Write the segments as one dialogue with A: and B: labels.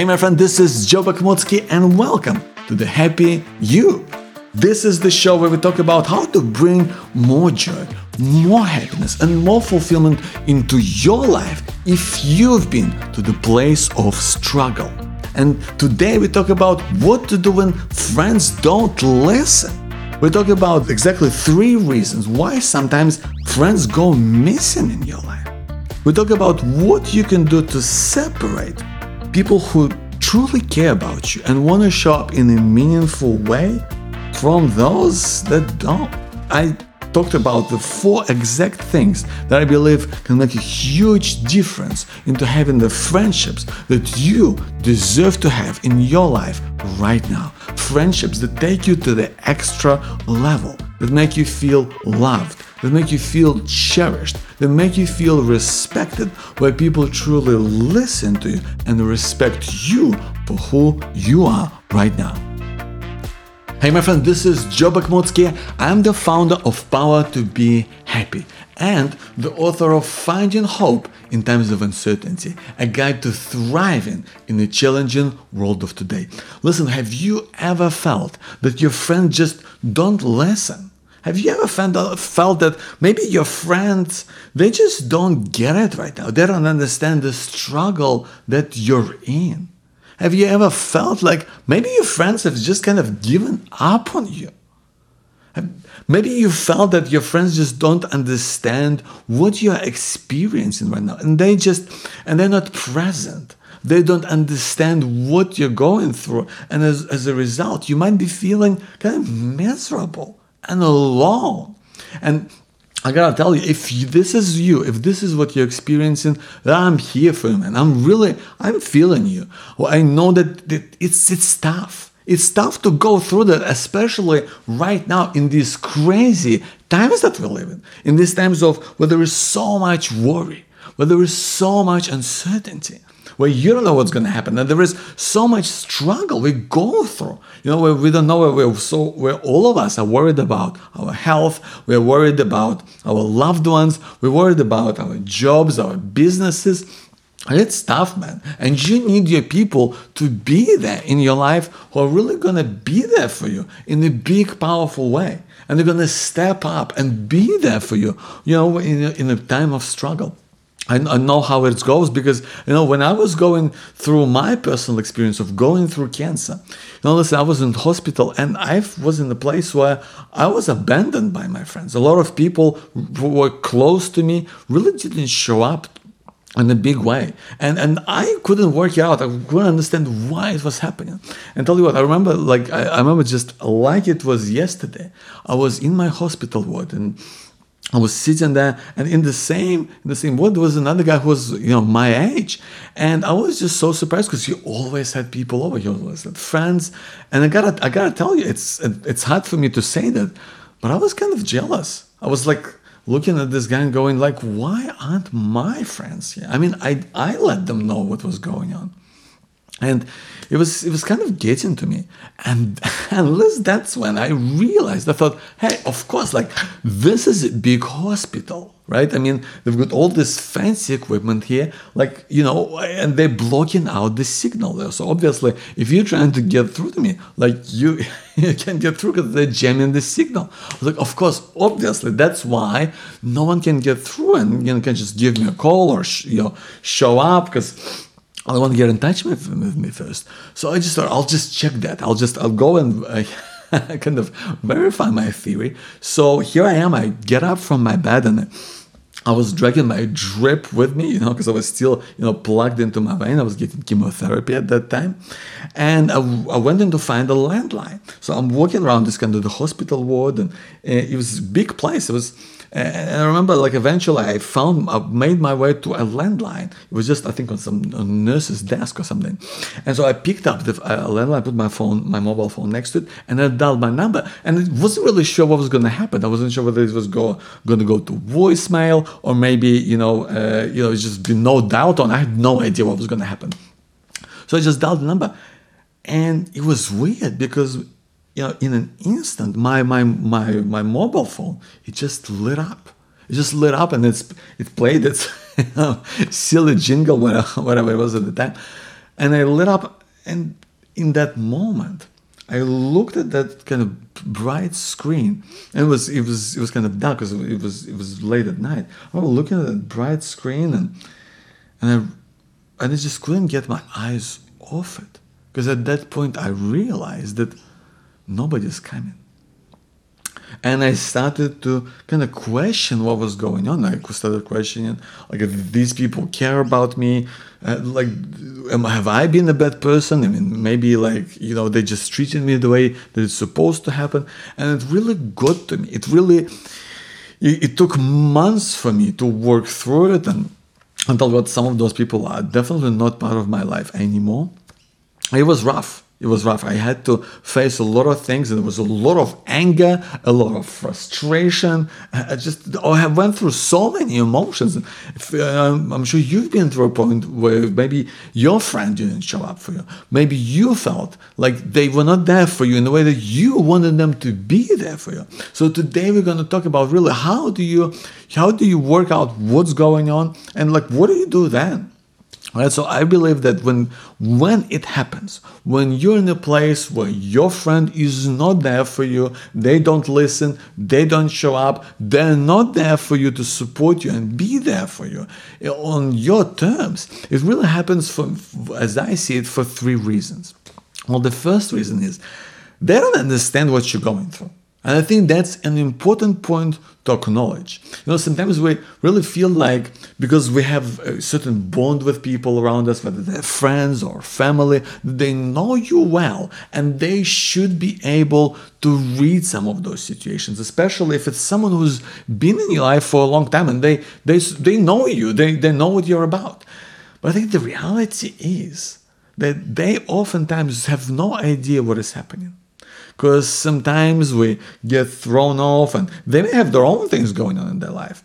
A: Hey, my friend, this is Joe Bakhmutsky, and welcome to the Happy You. This is the show where we talk about how to bring more joy, more happiness, and more fulfillment into your life if you've been to the place of struggle. And today we talk about what to do when friends don't listen. We talk about exactly three reasons why sometimes friends go missing in your life. We talk about what you can do to separate people who truly care about you and want to show up in a meaningful way from those that don't. I talked about the four exact things that I believe can make a huge difference into having the friendships that you deserve to have in your life right now. Friendships that take you to the extra level, that make you feel loved, that make you feel cherished, that make you feel respected, where people truly listen to you and respect you for who you are right now. Hey, my friend, this is Joe Bakhmutsky. I'm the founder of Power to Be Happy and the author of Finding Hope in Times of Uncertainty, a guide to thriving in the challenging world of today. Listen, have you ever felt that your friends just don't listen? Have you ever felt that maybe your friends they just don't get it right now? They don't understand the struggle that you're in. Have you ever felt like maybe your friends have just kind of given up on you? Maybe you felt that your friends just don't understand what you're experiencing right now, and they just and they're not present. They don't understand what you're going through, and as, as a result, you might be feeling kind of miserable and alone. And I gotta tell you, if this is you, if this is what you're experiencing, I'm here for you, man. I'm really, I'm feeling you. Well, I know that, that it's it's tough. It's tough to go through that, especially right now in these crazy times that we live in. In these times of where there is so much worry, where there is so much uncertainty where you don't know what's going to happen, and there is so much struggle we go through. You know, where we don't know where we're so where all of us are worried about our health, we're worried about our loved ones, we're worried about our jobs, our businesses. It's tough, man. And you need your people to be there in your life who are really going to be there for you in a big, powerful way. And they're going to step up and be there for you, you know, in a, in a time of struggle. I, I know how it goes because you know when I was going through my personal experience of going through cancer, you know, listen, I was in hospital and I was in a place where I was abandoned by my friends. A lot of people who were close to me really didn't show up in a big way. And and I couldn't work it out. I couldn't understand why it was happening. And tell you what, I remember like I, I remember just like it was yesterday. I was in my hospital ward and I was sitting there, and in the same in the same ward was another guy who was you know my age, and I was just so surprised because he always had people over. He always had friends, and I gotta I gotta tell you, it's it's hard for me to say that, but I was kind of jealous. I was like looking at this guy and going like, why aren't my friends here? I mean, I I let them know what was going on and it was it was kind of getting to me. And unless that's when i realized i thought hey of course like this is a big hospital right? I mean they've got all this fancy equipment here like you know and they're blocking out the signal there. So obviously if you're trying to get through to me like you you can't get through because they're jamming the signal. Like of course obviously that's why no one can get through and you know can just give me a call or sh- you know show up because I want to get in touch with, with me first. So I just thought I'll just check that. I'll just I'll go and uh, kind of verify my theory. So here I am. I get up from my bed and I was dragging my drip with me, you know, because I was still, you know, plugged into my vein. I was getting chemotherapy at that time. And I, I, went in to find a landline. So I'm walking around this kind of the hospital ward, and uh, it was a big place. It was and I remember, like, eventually I found, I made my way to a landline. It was just, I think, on some nurse's desk or something. And so I picked up the uh, landline, put my phone, my mobile phone next to it, and I dialed my number. And I wasn't really sure what was going to happen. I wasn't sure whether it was go, going to go to voicemail or maybe, you know, uh, you know, just be no doubt on. I had no idea what was going to happen. So I just dialed the number. And it was weird because you know, in an instant, my my my my mobile phone it just lit up. It just lit up and it's it played its silly jingle whatever, whatever it was at the time. And I lit up, and in that moment, I looked at that kind of bright screen, and it was it was it was kind of dark because it was it was late at night. I was looking at that bright screen, and and I and I just couldn't get my eyes off it because at that point I realized that nobody's coming and I started to kind of question what was going on. I started questioning, like, these people care about me, uh, like, am, have I been a bad person? I mean, maybe like, you know, they just treated me the way that it's supposed to happen. And it really got to me. It really, it, it took months for me to work through it and until what some of those people are definitely not part of my life anymore. It was rough it was rough. I had to face a lot of things, there was a lot of anger, a lot of frustration. I just I went through so many emotions. If, uh, I'm sure you've been through a point where maybe your friend didn't show up for you. Maybe you felt like they were not there for you in the way that you wanted them to be there for you. So today we're going to talk about really how do you how do you work out what's going on and like what do you do then? Right, so I believe that when when it happens, when you're in a place where your friend is not there for you, they don't listen, they don't show up, they're not there for you to support you and be there for you eh, on your terms. It really happens for, as I see it, for three reasons. Well, the first reason is they don't understand what you're going through. And I think that's an important point to acknowledge. You know, sometimes we really feel like because we have a certain bond with people around us, whether they're friends or family, they know you well and they should be able to read some of those situations, especially if it's someone who's been in your life for a long time and they, they, they know you, they, they know what you're about. But I think the reality is that they oftentimes have no idea what is happening because sometimes we get thrown off and they may have their own things going on in their life.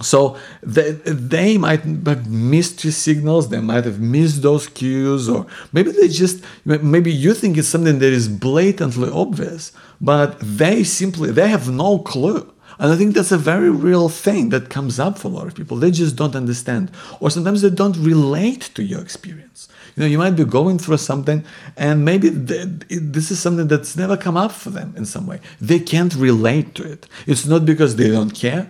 A: So they, they might have missed your signals, they might have missed those cues, or maybe they just, maybe you think it's something that is blatantly obvious, but they simply, they have no clue. And I think that's a very real thing that comes up for a lot of people. They just don't understand, or sometimes they don't relate to your experience. You know, you might be going through something, and maybe this is something that's never come up for them in some way. They can't relate to it. It's not because they don't care.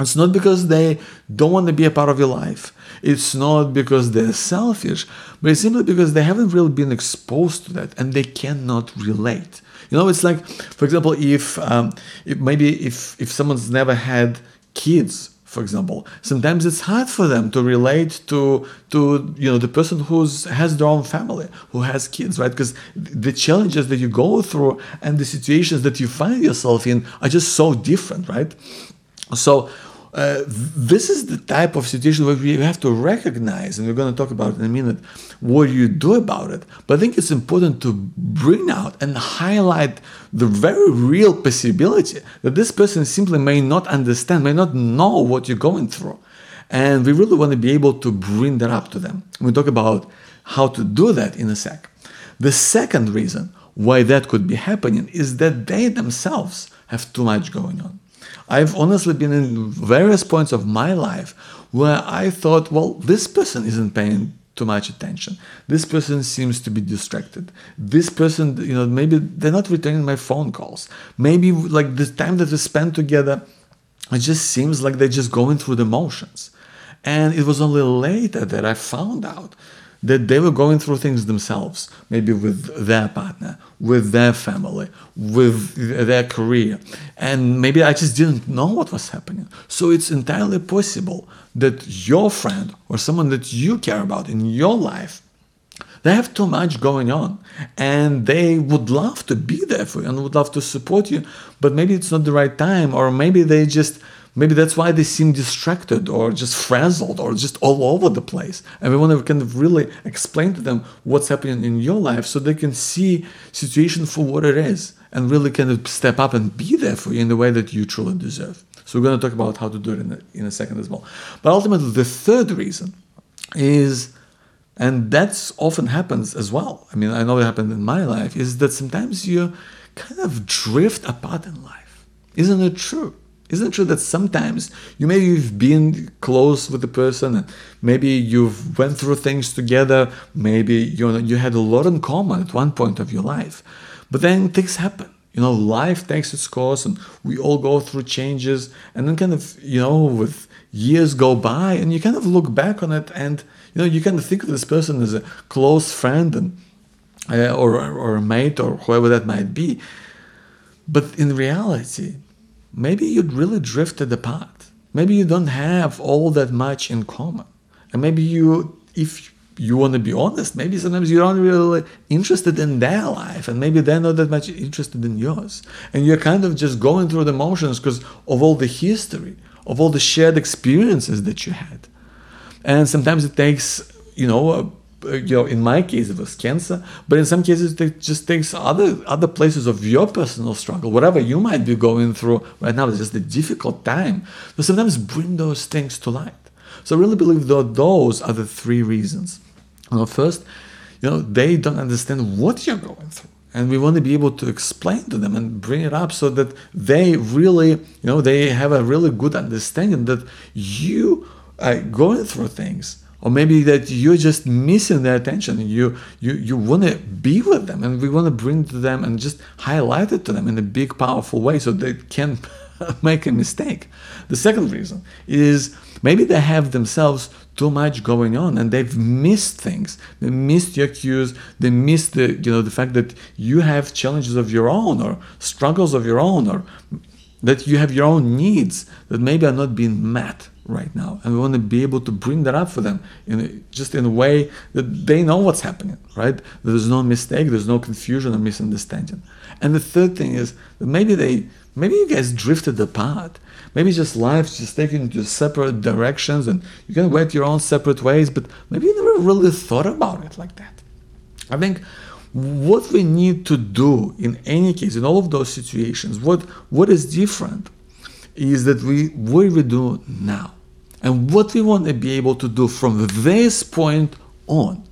A: It's not because they don't want to be a part of your life. It's not because they're selfish, but it's simply because they haven't really been exposed to that and they cannot relate. You know, it's like, for example, if, um, if maybe if if someone's never had kids for example sometimes it's hard for them to relate to to you know the person who's has their own family who has kids right? Because the challenges that you go through and the situations that you find yourself in are just so different right? So uh, this is the type of situation where we have to recognize, and we're going to talk about in a minute, what you do about it. But I think it's important to bring out and highlight the very real possibility that this person simply may not understand, may not know what you're going through. And we really want to be able to bring that up to them. We talk about how to do that in a sec. The second reason why that could be happening is that they themselves have too much going on. I've honestly been in various points of my life where I thought, well, this person isn't paying too much attention. This person seems to be distracted. This person, you know, maybe they're not returning my phone calls. Maybe like the time that we spend together, it just seems like they're just going through the motions. And it was only later that I found out that they were going through things themselves, maybe with their partner, with their family, with their career. And maybe I just didn't know what was happening. So it's entirely possible that your friend or someone that you care about in your life they have too much going on and they would love to be there for you and would love to support you but maybe it's not the right time or maybe they just Maybe that's why they seem distracted or just frazzled or just all over the place. And we want to kind of really explain to them what's happening in your life so they can see situation for what it is and really kind of step up and be there for you in the way that you truly deserve. So we're going to talk about how to do it in a, in a second as well. But ultimately, the third reason is, and that's often happens as well. I mean, I know it happened in my life, is that sometimes you kind of drift apart in life. Isn't it true? Isn't it true that sometimes you maybe you've been close with the person and maybe you've went through things together, maybe you know, you had a lot in common at one point of your life, but then things happen. You know, life takes its course and we all go through changes and then kind of, you know, with years go by and you kind of look back on it and you know you kind of think of this person as a close friend and uh, or, or a mate or whoever that might be but in reality maybe you'd really drifted apart. Maybe you don't have all that much in common. And maybe you, if you want to be honest, maybe sometimes you're not really interested in their life, and maybe they're not that much interested in yours. And you're kind of just going through the motions because of all the history, of all the shared experiences that you had. And sometimes it takes, you know, you know, in my case, it was cancer, but in some cases, it just takes other other places of your personal struggle, whatever you might be going through right now. It's just a difficult time. So sometimes bring those things to light. So I really believe that those are the three reasons. You know, first, you know, they don't understand what you're going through. And we want to be able to explain to them and bring it up so that they really, you know, they have a really good understanding that you are going through things or maybe that you're just missing their attention. You you you want to be with them and we want to bring to them and just highlight it to them in a big powerful way so they can make a mistake. The second reason is maybe they have themselves too much going on and they've missed things. They missed your cues. They missed the you know the fact that you have challenges of your own or struggles of your own or that you have your own needs that maybe are not being met right now. And we want to be able to bring that up for them in a, just in a way that they know what's happening right? There's no mistake there's no confusion or misunderstanding. And the third thing is that maybe they maybe you guys drifted apart. Maybe just life's just taking to separate directions and you can went your own separate ways but maybe you never really thought about it like that. I think what we need to do in any case in all of those situations what what is different is that we what we do now and what we want to be able to do from this point on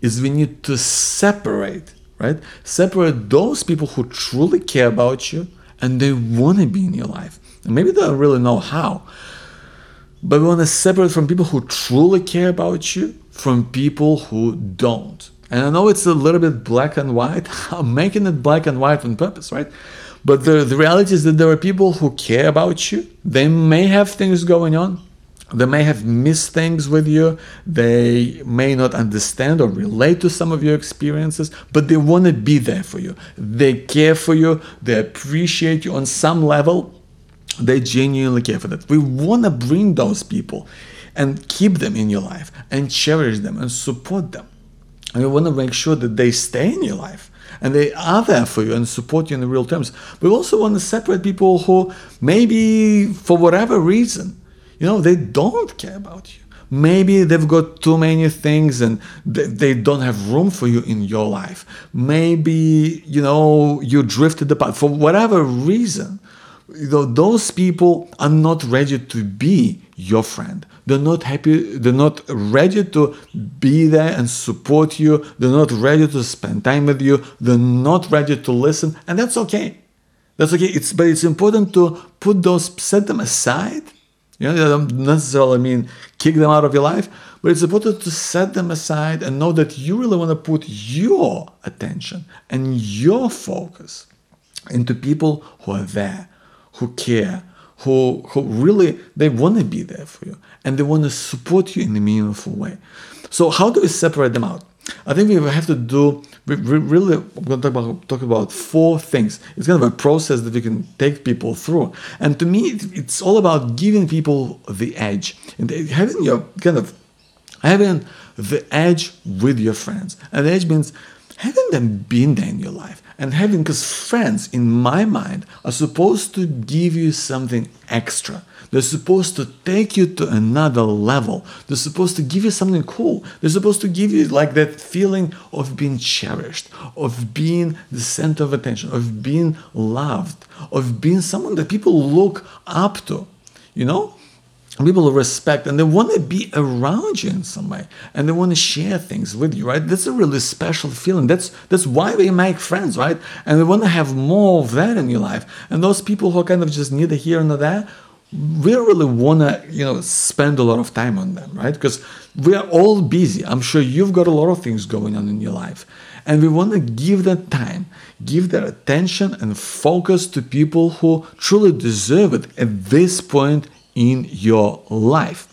A: is we need to separate, right? Separate those people who truly care about you and they want to be in your life. And maybe they don't really know how. But we want to separate from people who truly care about you from people who don't. And I know it's a little bit black and white. I'm making it black and white on purpose, right? But the, the reality is that there are people who care about you. They may have things going on, they may have missed things with you. They may not understand or relate to some of your experiences, but they want to be there for you. They care for you. They appreciate you on some level. They genuinely care for that. We want to bring those people and keep them in your life and cherish them and support them. And you want to make sure that they stay in your life and they are there for you and support you in the real terms. But we also want to separate people who maybe for whatever reason you know, they don't care about you. Maybe they've got too many things and they don't have room for you in your life. Maybe, you know, you drifted apart for whatever reason. You know, those people are not ready to be your friend. They're not happy, they're not ready to be there and support you. They're not ready to spend time with you. They're not ready to listen, and that's okay. That's okay. It's but it's important to put those set them aside you know, I don't necessarily mean kick them out of your life, but it's important to set them aside and know that you really want to put your attention and your focus into people who are there, who care, who, who really they want to be there for you and they want to support you in a meaningful way. So how do we separate them out? I think we have to do we really I'm going to talk about talk about four things. It's kind of a process that we can take people through, and to me, it's all about giving people the edge and having your kind of having the edge with your friends. And the edge means having them been there in your life and having because friends, in my mind, are supposed to give you something extra they're supposed to take you to another level. They're supposed to give you something cool. They're supposed to give you like that feeling of being cherished, of being the center of attention, of being loved, of being someone that people look up to. You know? People respect and they want to be around you in some way and they want to share things with you right? That's a really special feeling. That's that's why we make friends right? And we want to have more of that in your life. And those people who are kind of just neither here nor there we really want to you know spend a lot of time on them right? Because we are all busy. I'm sure you've got a lot of things going on in your life. And we want to give that time give that attention and focus to people who truly deserve it at this point in your life.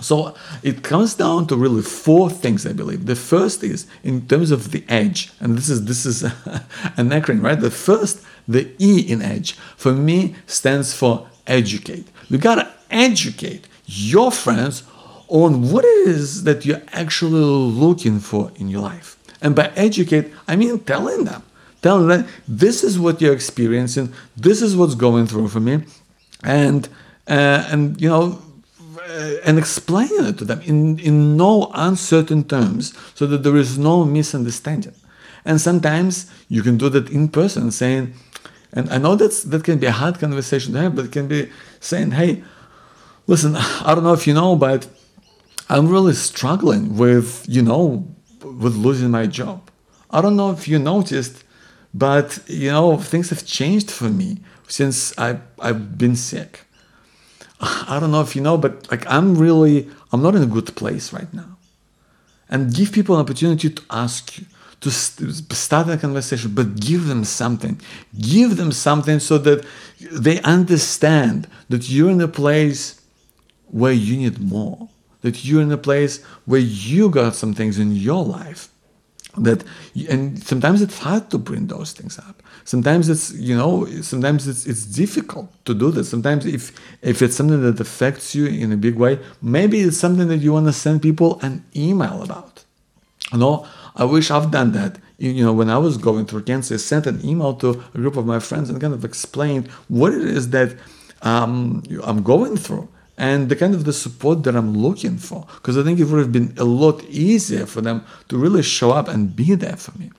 A: So it comes down to really four things, I believe. The first is in terms of the edge, and this is this is an acronym, right? The first, the E in edge, for me stands for educate. You gotta educate your friends on what it is that you're actually looking for in your life. And by educate, I mean telling them. Telling them this is what you're experiencing, this is what's going through for me, and uh, and you know uh, and explain it to them in, in no uncertain terms so that there is no misunderstanding. And sometimes you can do that in person, saying, and I know that's, that can be a hard conversation to have, but it can be saying, hey, listen, I don't know if you know, but I'm really struggling with, you know, with losing my job. I don't know if you noticed, but, you know, things have changed for me since I, I've been sick. I don't know if you know, but like I'm really, I'm not in a good place right now. And give people an opportunity to ask you, to start a conversation, but give them something. Give them something so that they understand that you're in a place where you need more, that you're in a place where you got some things in your life that and sometimes it's hard to bring those things up. Sometimes it's you know sometimes it's it's difficult to do this sometimes if if it's something that affects you in a big way maybe it's something that you want to send people an email about. You know i wish i've done that. You know when i was going through cancer i sent an email to a group of my friends and kind of explained what it is that um, i'm going through and the kind of the support that I'm looking for. Because I think it would have been a lot easier for them to really show up and be there for me.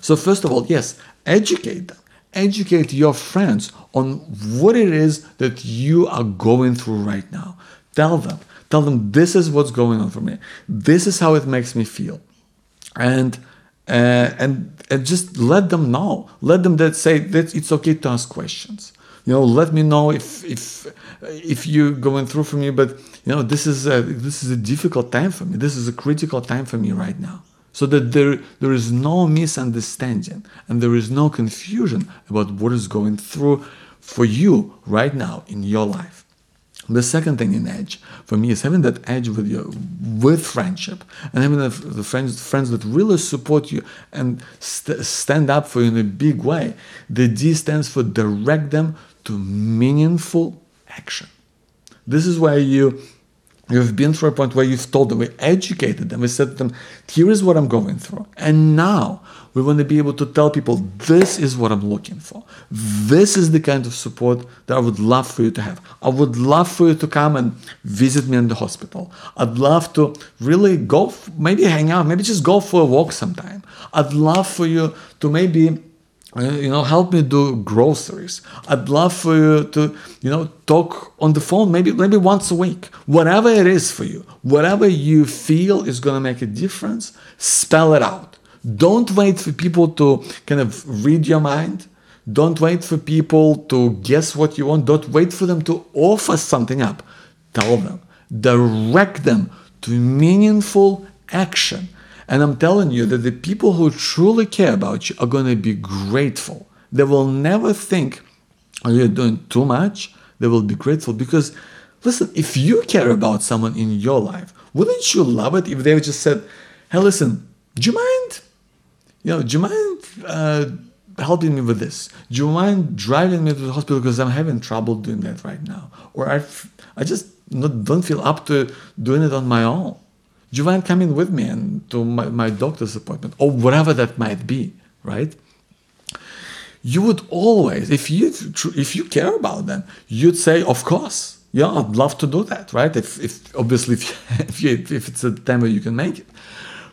A: So, first of all, yes, educate them. Educate your friends on what it is that you are going through right now. Tell them, tell them this is what's going on for me. This is how it makes me feel. And uh, and and just let them know. Let them that say that it's okay to ask questions you know let me know if if if you're going through for me but you know this is a this is a difficult time for me. This is a critical time for me right now. So that there there is no misunderstanding and there is no confusion about what is going through for you right now in your life. The second thing in edge for me is having that edge with you, with friendship, and having the, the friends friends that really support you and st- stand up for you in a big way. The D stands for direct them to meaningful action. This is where you you've been through a point where you've told them, we educated them, we said to them, here is what I'm going through. And now we want to be able to tell people this is what I'm looking for. This is the kind of support that I would love for you to have. I would love for you to come and visit me in the hospital. I'd love to really go, maybe hang out, maybe just go for a walk sometime. I'd love for you to maybe Uh, you know help me do groceries. I'd love for you to you know talk on the phone maybe maybe once a week. Whatever it is for you whatever you feel is going to make a difference spell it out. Don't wait for people to kind of read your mind. Don't wait for people to guess what you want. Don't wait for them to offer something up. Tell them. Direct them to meaningful action and I'm telling you that the people who truly care about you are going to be grateful. They will never think, oh, you're doing too much. They will be grateful because, listen, if you care about someone in your life, wouldn't you love it if they just said, hey, listen, do you mind? You know, do you mind uh, helping me with this? Do you mind driving me to the hospital because I'm having trouble doing that right now? Or I, I just not, don't feel up to doing it on my own. You mind coming with me and to my, my doctor's appointment or whatever that might be, right? You would always, if you if you care about them, you'd say, of course, yeah, I'd love to do that, right? If, if obviously if, if, you, if it's a time where you can make it,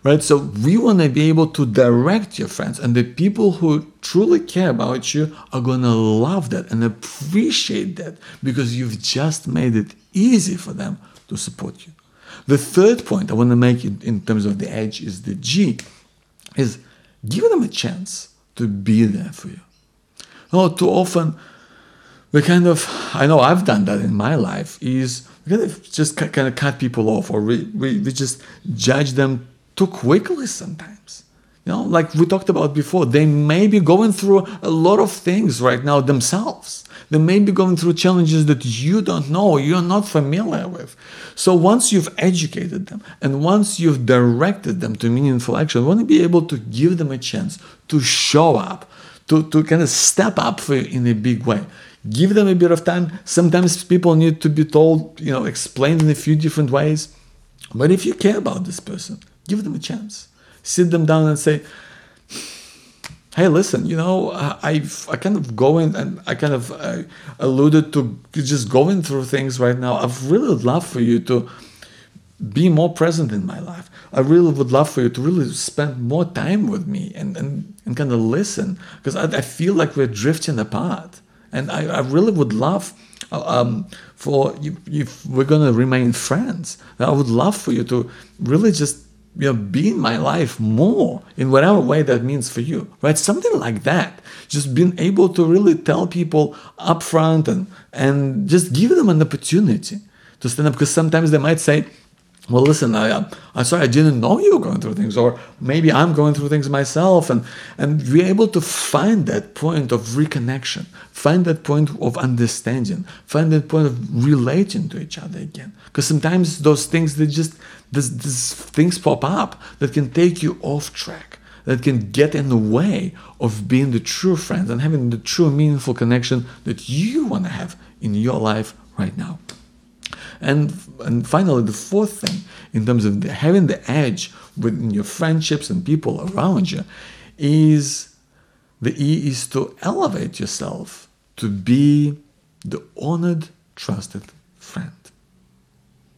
A: right? So we want to be able to direct your friends, and the people who truly care about you are gonna love that and appreciate that because you've just made it easy for them to support you. The third point I want to make in, in terms of the edge is the G, is give them a chance to be there for you. Oh, too often we kind of, I know I've done that in my life, is we kind of just kind of cut people off or we, we, we just judge them too quickly sometimes. You know, like we talked about before, they may be going through a lot of things right now themselves. They may be going through challenges that you don't know, you're not familiar with. So once you've educated them and once you've directed them to meaningful action, you want to be able to give them a chance to show up, to, to kind of step up for you in a big way. Give them a bit of time. Sometimes people need to be told, you know, explained in a few different ways. But if you care about this person, give them a chance. Sit them down and say, hey listen you know i've i kind of going and i kind of uh, alluded to just going through things right now. I've really love for you to be more present in my life. I really would love for you to really spend more time with me and and, and kind of listen because I, I feel like we're drifting apart. And i, I really would love uh, um, for if, if we're gonna remain friends i would love for you to really just you know, be in my life more in whatever way that means for you, right? Something like that. Just being able to really tell people upfront and and just give them an opportunity to stand up because sometimes they might say, well, listen, I, I'm sorry, I didn't know you were going through things, or maybe I'm going through things myself, and and be able to find that point of reconnection, find that point of understanding, find that point of relating to each other again. Because sometimes those things they just these things pop up that can take you off track, that can get in the way of being the true friends and having the true meaningful connection that you want to have in your life right now. And, and finally, the fourth thing, in terms of having the edge within your friendships and people around you, is the E is to elevate yourself to be the honored, trusted friend.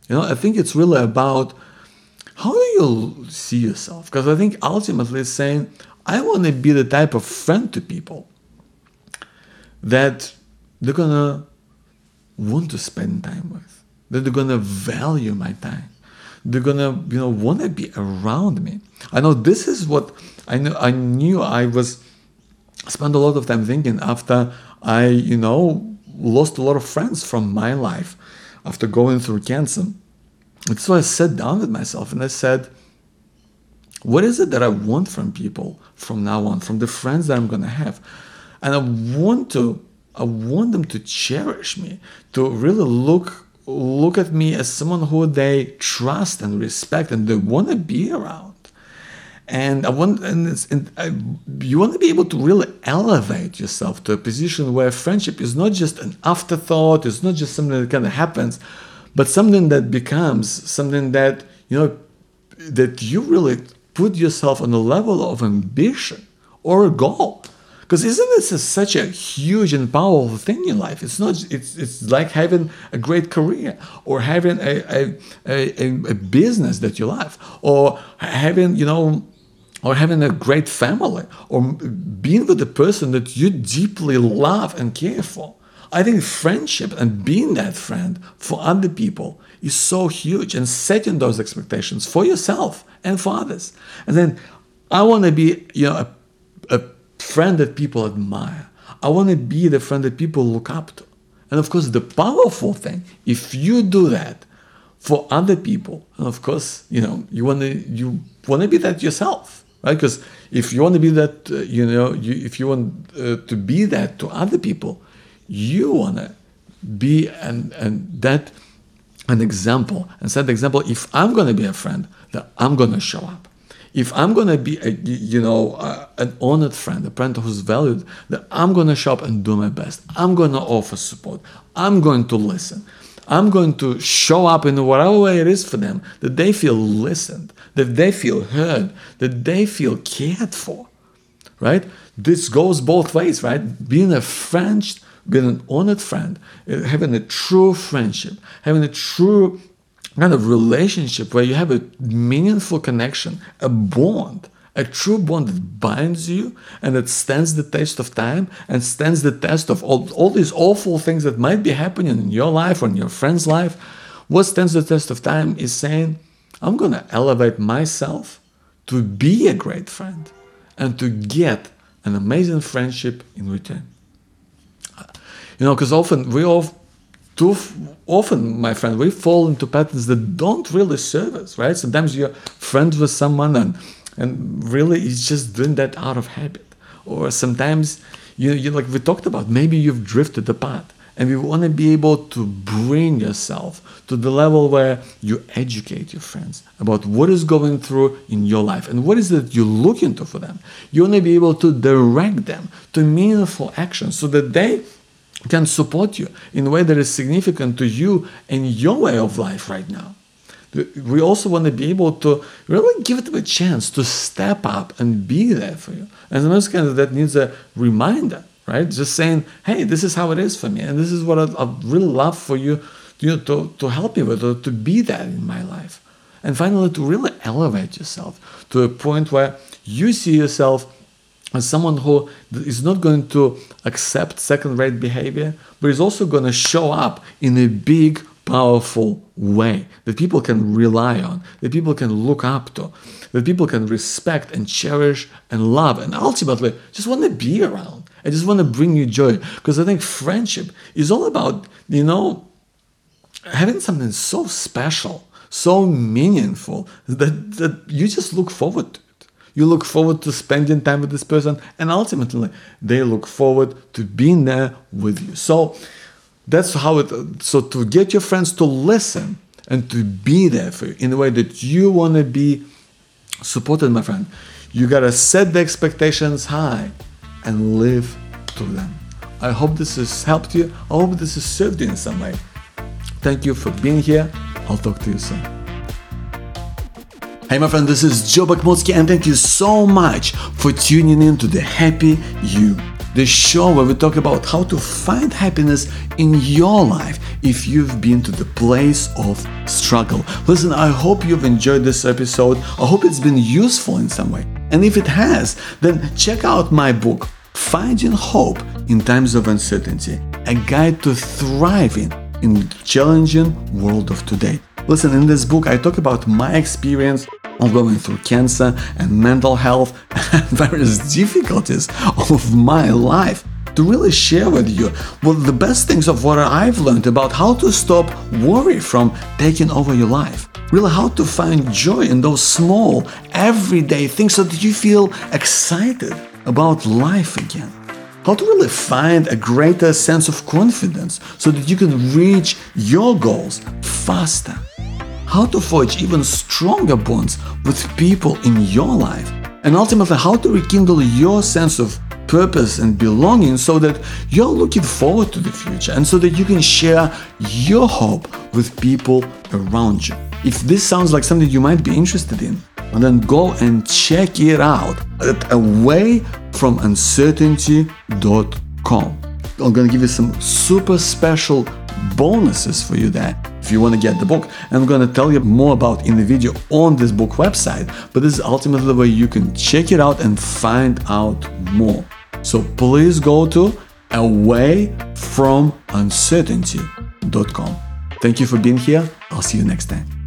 A: You know, I think it's really about how do you see yourself? Because I think ultimately it's saying, I want to be the type of friend to people that they're gonna want to spend time with, that they're gonna value my time. They're gonna, you know, want to be around me. I know this is what I know. I knew I was spent a lot of time thinking after I, you know, lost a lot of friends from my life after going through cancer. And so I sat down with myself and I said, what is it that I want from people from now on, from the friends that I'm to have? And I want to, I want them to cherish me, to really look look at me as someone who they trust and respect and they want to be around. And I want, and, and I, you want to be able to really elevate yourself to a position where friendship is not just an afterthought, it's not just something that kind of happens, but something that becomes something that you know that you really put yourself on a level of ambition or a goal because isn't this a, such a huge and powerful thing in life it's not it's, it's like having a great career or having a, a, a, a business that you love or having you know or having a great family or being with the person that you deeply love and care for I think friendship and being that friend for other people is so huge and setting those expectations for yourself and for others. And then I want to be, you know, a, a friend that people admire. I want to be the friend that people look up to. And of course, the powerful thing, if you do that for other people, and of course, you know, you want to you want to be that yourself, right? Because if you want to be that, uh, you know, you, if you want uh, to be that to other people, you want to be and and that an example and set the example if i'm going to be a friend that i'm going to show up if i'm to be a, you know uh, an honored friend a friend who's valued that i'm to show up and do my best. I'm to offer support. I'm going to listen. I'm going to show up in whatever way it is for them that they feel listened that they feel heard that they feel cared for right? This goes both ways right? Being a friend being an honored friend, having a true friendship, having a true kind of relationship where you have a meaningful connection, a bond, A true bond that binds you and that stands the test of time and stands the test of all, all these awful things that might be happening in your life or in your friend's life. What stands the test of time is saying, I'm going to elevate myself to be a great friend and to get an amazing friendship in return. You know, because often we all too often, my friend, we fall into patterns that don't really serve us, right? Sometimes you're friends with someone and and really it's just doing that out of habit. Or sometimes you you like we talked about, maybe you've drifted apart. And we want to be able to bring yourself to the level where you educate your friends about what is going through in your life and what is it you're looking to for them. You want to be able to direct them to meaningful actions so that they can support you in a way that is significant to you and your way of life right now. We also want to be able to really give them a chance to step up and be there for you. And sometimes kind of that needs a reminder, right? Just saying, hey, this is how it is for me, and this is what I'd, I'd really love for you, you know, to, to help me with, or to be that in my life. And finally, to really elevate yourself to a point where you see yourself as someone who is not going to accept second rate behavior, but is also going to show up in a big, powerful way that people can rely on, that people can look up to, that people can respect and cherish and love, and ultimately just want to be around. I just want to bring you joy because I think friendship is all about, you know, having something so special, so meaningful that, that you just look forward to. You look forward to spending time with this person, and ultimately, they look forward to being there with you. So that's how it. So to get your friends to listen and to be there for you in a way that you want to be supported, my friend, you gotta set the expectations high and live to them. I hope this has helped you. I hope this has served you in some way. Thank you for being here. I'll talk to you soon. Hey my friend, this is Joe Bakhmutsky and thank you so much for tuning in to the Happy You, the show where we talk about how to find happiness in your life if you've been to the place of struggle. Listen, I hope you've enjoyed this episode. I hope it's been useful in some way. And if it has, then check out my book, Finding Hope in Times of Uncertainty, a guide to thriving in the challenging world of today. Listen, in this book, I talk about my experience of going through cancer and mental health and various difficulties of my life to really share with you what the best things of what I've learned about how to stop worry from taking over your life. Really, how to find joy in those small, everyday things so that you feel excited about life again. How to really find a greater sense of confidence so that you can reach your goals faster how to forge even stronger bonds with people in your life, and ultimately how to rekindle your sense of purpose and belonging so that you're looking forward to the future and so that you can share your hope with people around you. If this sounds like something you might be interested in, then go and check it out at awayfromuncertainty.com. I'm gonna give you some super special bonuses for you there if you want to get the book. And I'm going to tell you more about in the video on this book website, but this is ultimately the way you can check it out and find out more. So please go to awayfromuncertainty.com. Thank you for being here. I'll see you next time.